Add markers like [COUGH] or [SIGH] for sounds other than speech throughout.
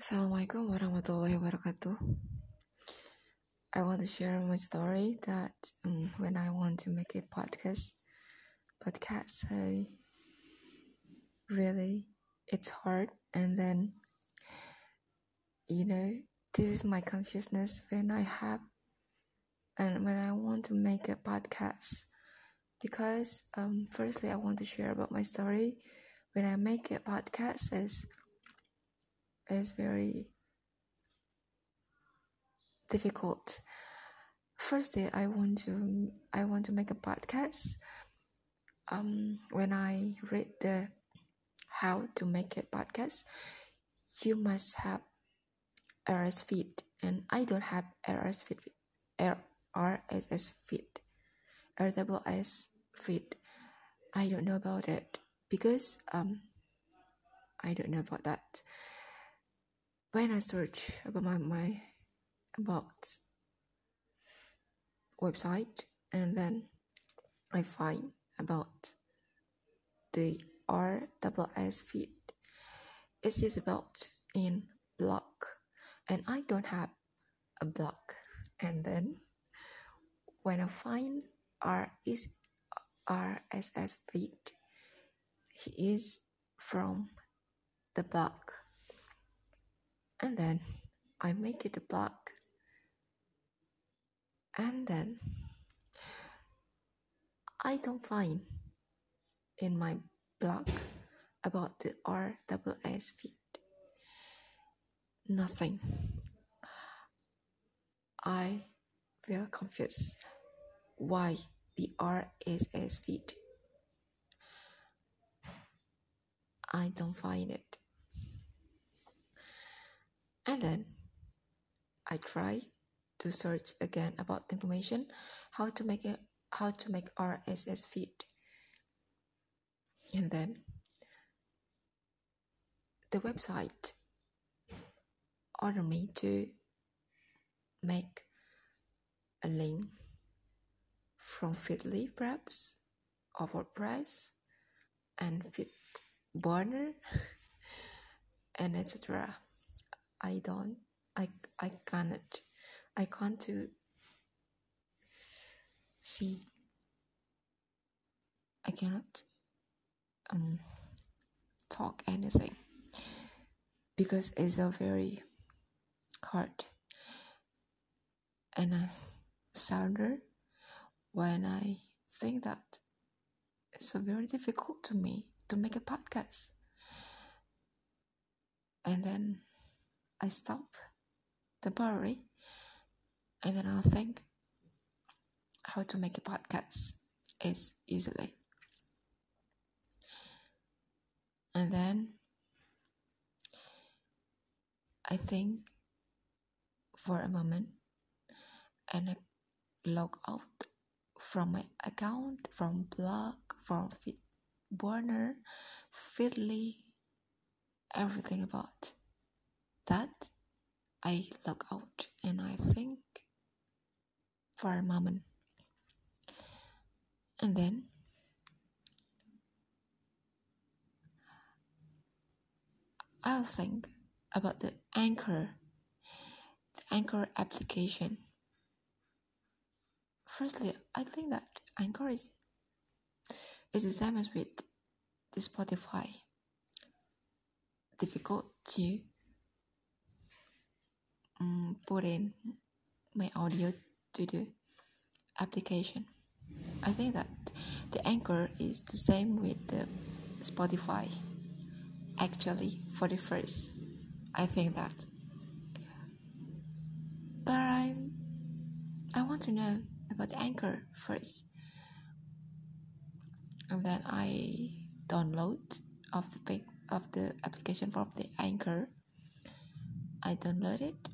Assalamualaikum warahmatullahi wabarakatuh. I want to share my story that um, when I want to make a podcast, podcast, I really it's hard, and then you know this is my consciousness when I have and when I want to make a podcast. Because um, firstly I want to share about my story. When I make a podcast is is very difficult. Firstly, I want to I want to make a podcast. Um, when I read the how to make a podcast, you must have RSS feed, and I don't have RSS feed. RSS feed, RSS feed. I don't know about it because um I don't know about that when I search about my, my about website and then I find about the RSS feed. It's just about in blog and I don't have a blog. And then when I find RS, RSS feed, he is from the blog and then I make it a blog and then I don't find in my blog about the RSS feed. Nothing. I feel confused why the RSS feed. I don't find it and then I try to search again about the information how to make how to make RSS feed and then the website order me to make a link from Feedly perhaps or WordPress and FeedBurner [LAUGHS] and etc. I don't I I cannot I can't to see. I cannot um talk anything because it's a very hard and I'm sadder when I think that it's so very difficult to me to make a podcast. And then I stop temporarily and then I'll think how to make a podcast is easily. And then I think for a moment and I log out from my account, from blog, from FeedBurner, Feedly, everything about that, I log out and I think for a moment. And then I'll think about the anchor, the anchor application. Firstly, I think that anchor is is the same as with the Spotify. Difficult to put in my audio to the application. I think that the anchor is the same with the Spotify. Actually, for the first, I think that. But I, I want to know about the anchor first, and then I download of the of the application from the anchor. I download it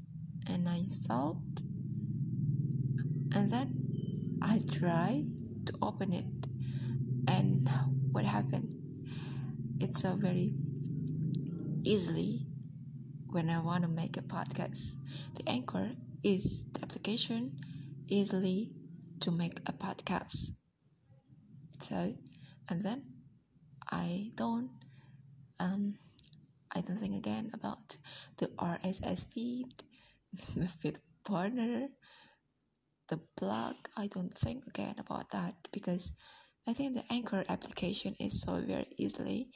and I installed and then I try to open it. And what happened? It's a very easily when I want to make a podcast the anchor is the application easily to make a podcast. So and then I don't um I don't think again about the RSS feed, [LAUGHS] the feed partner, the blog. I don't think again about that because I think the Anchor application is so very easily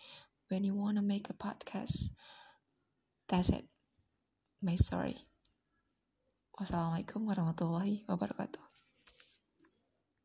when you want to make a podcast. That's it. My story. Wassalamualaikum warahmatullahi wabarakatuh.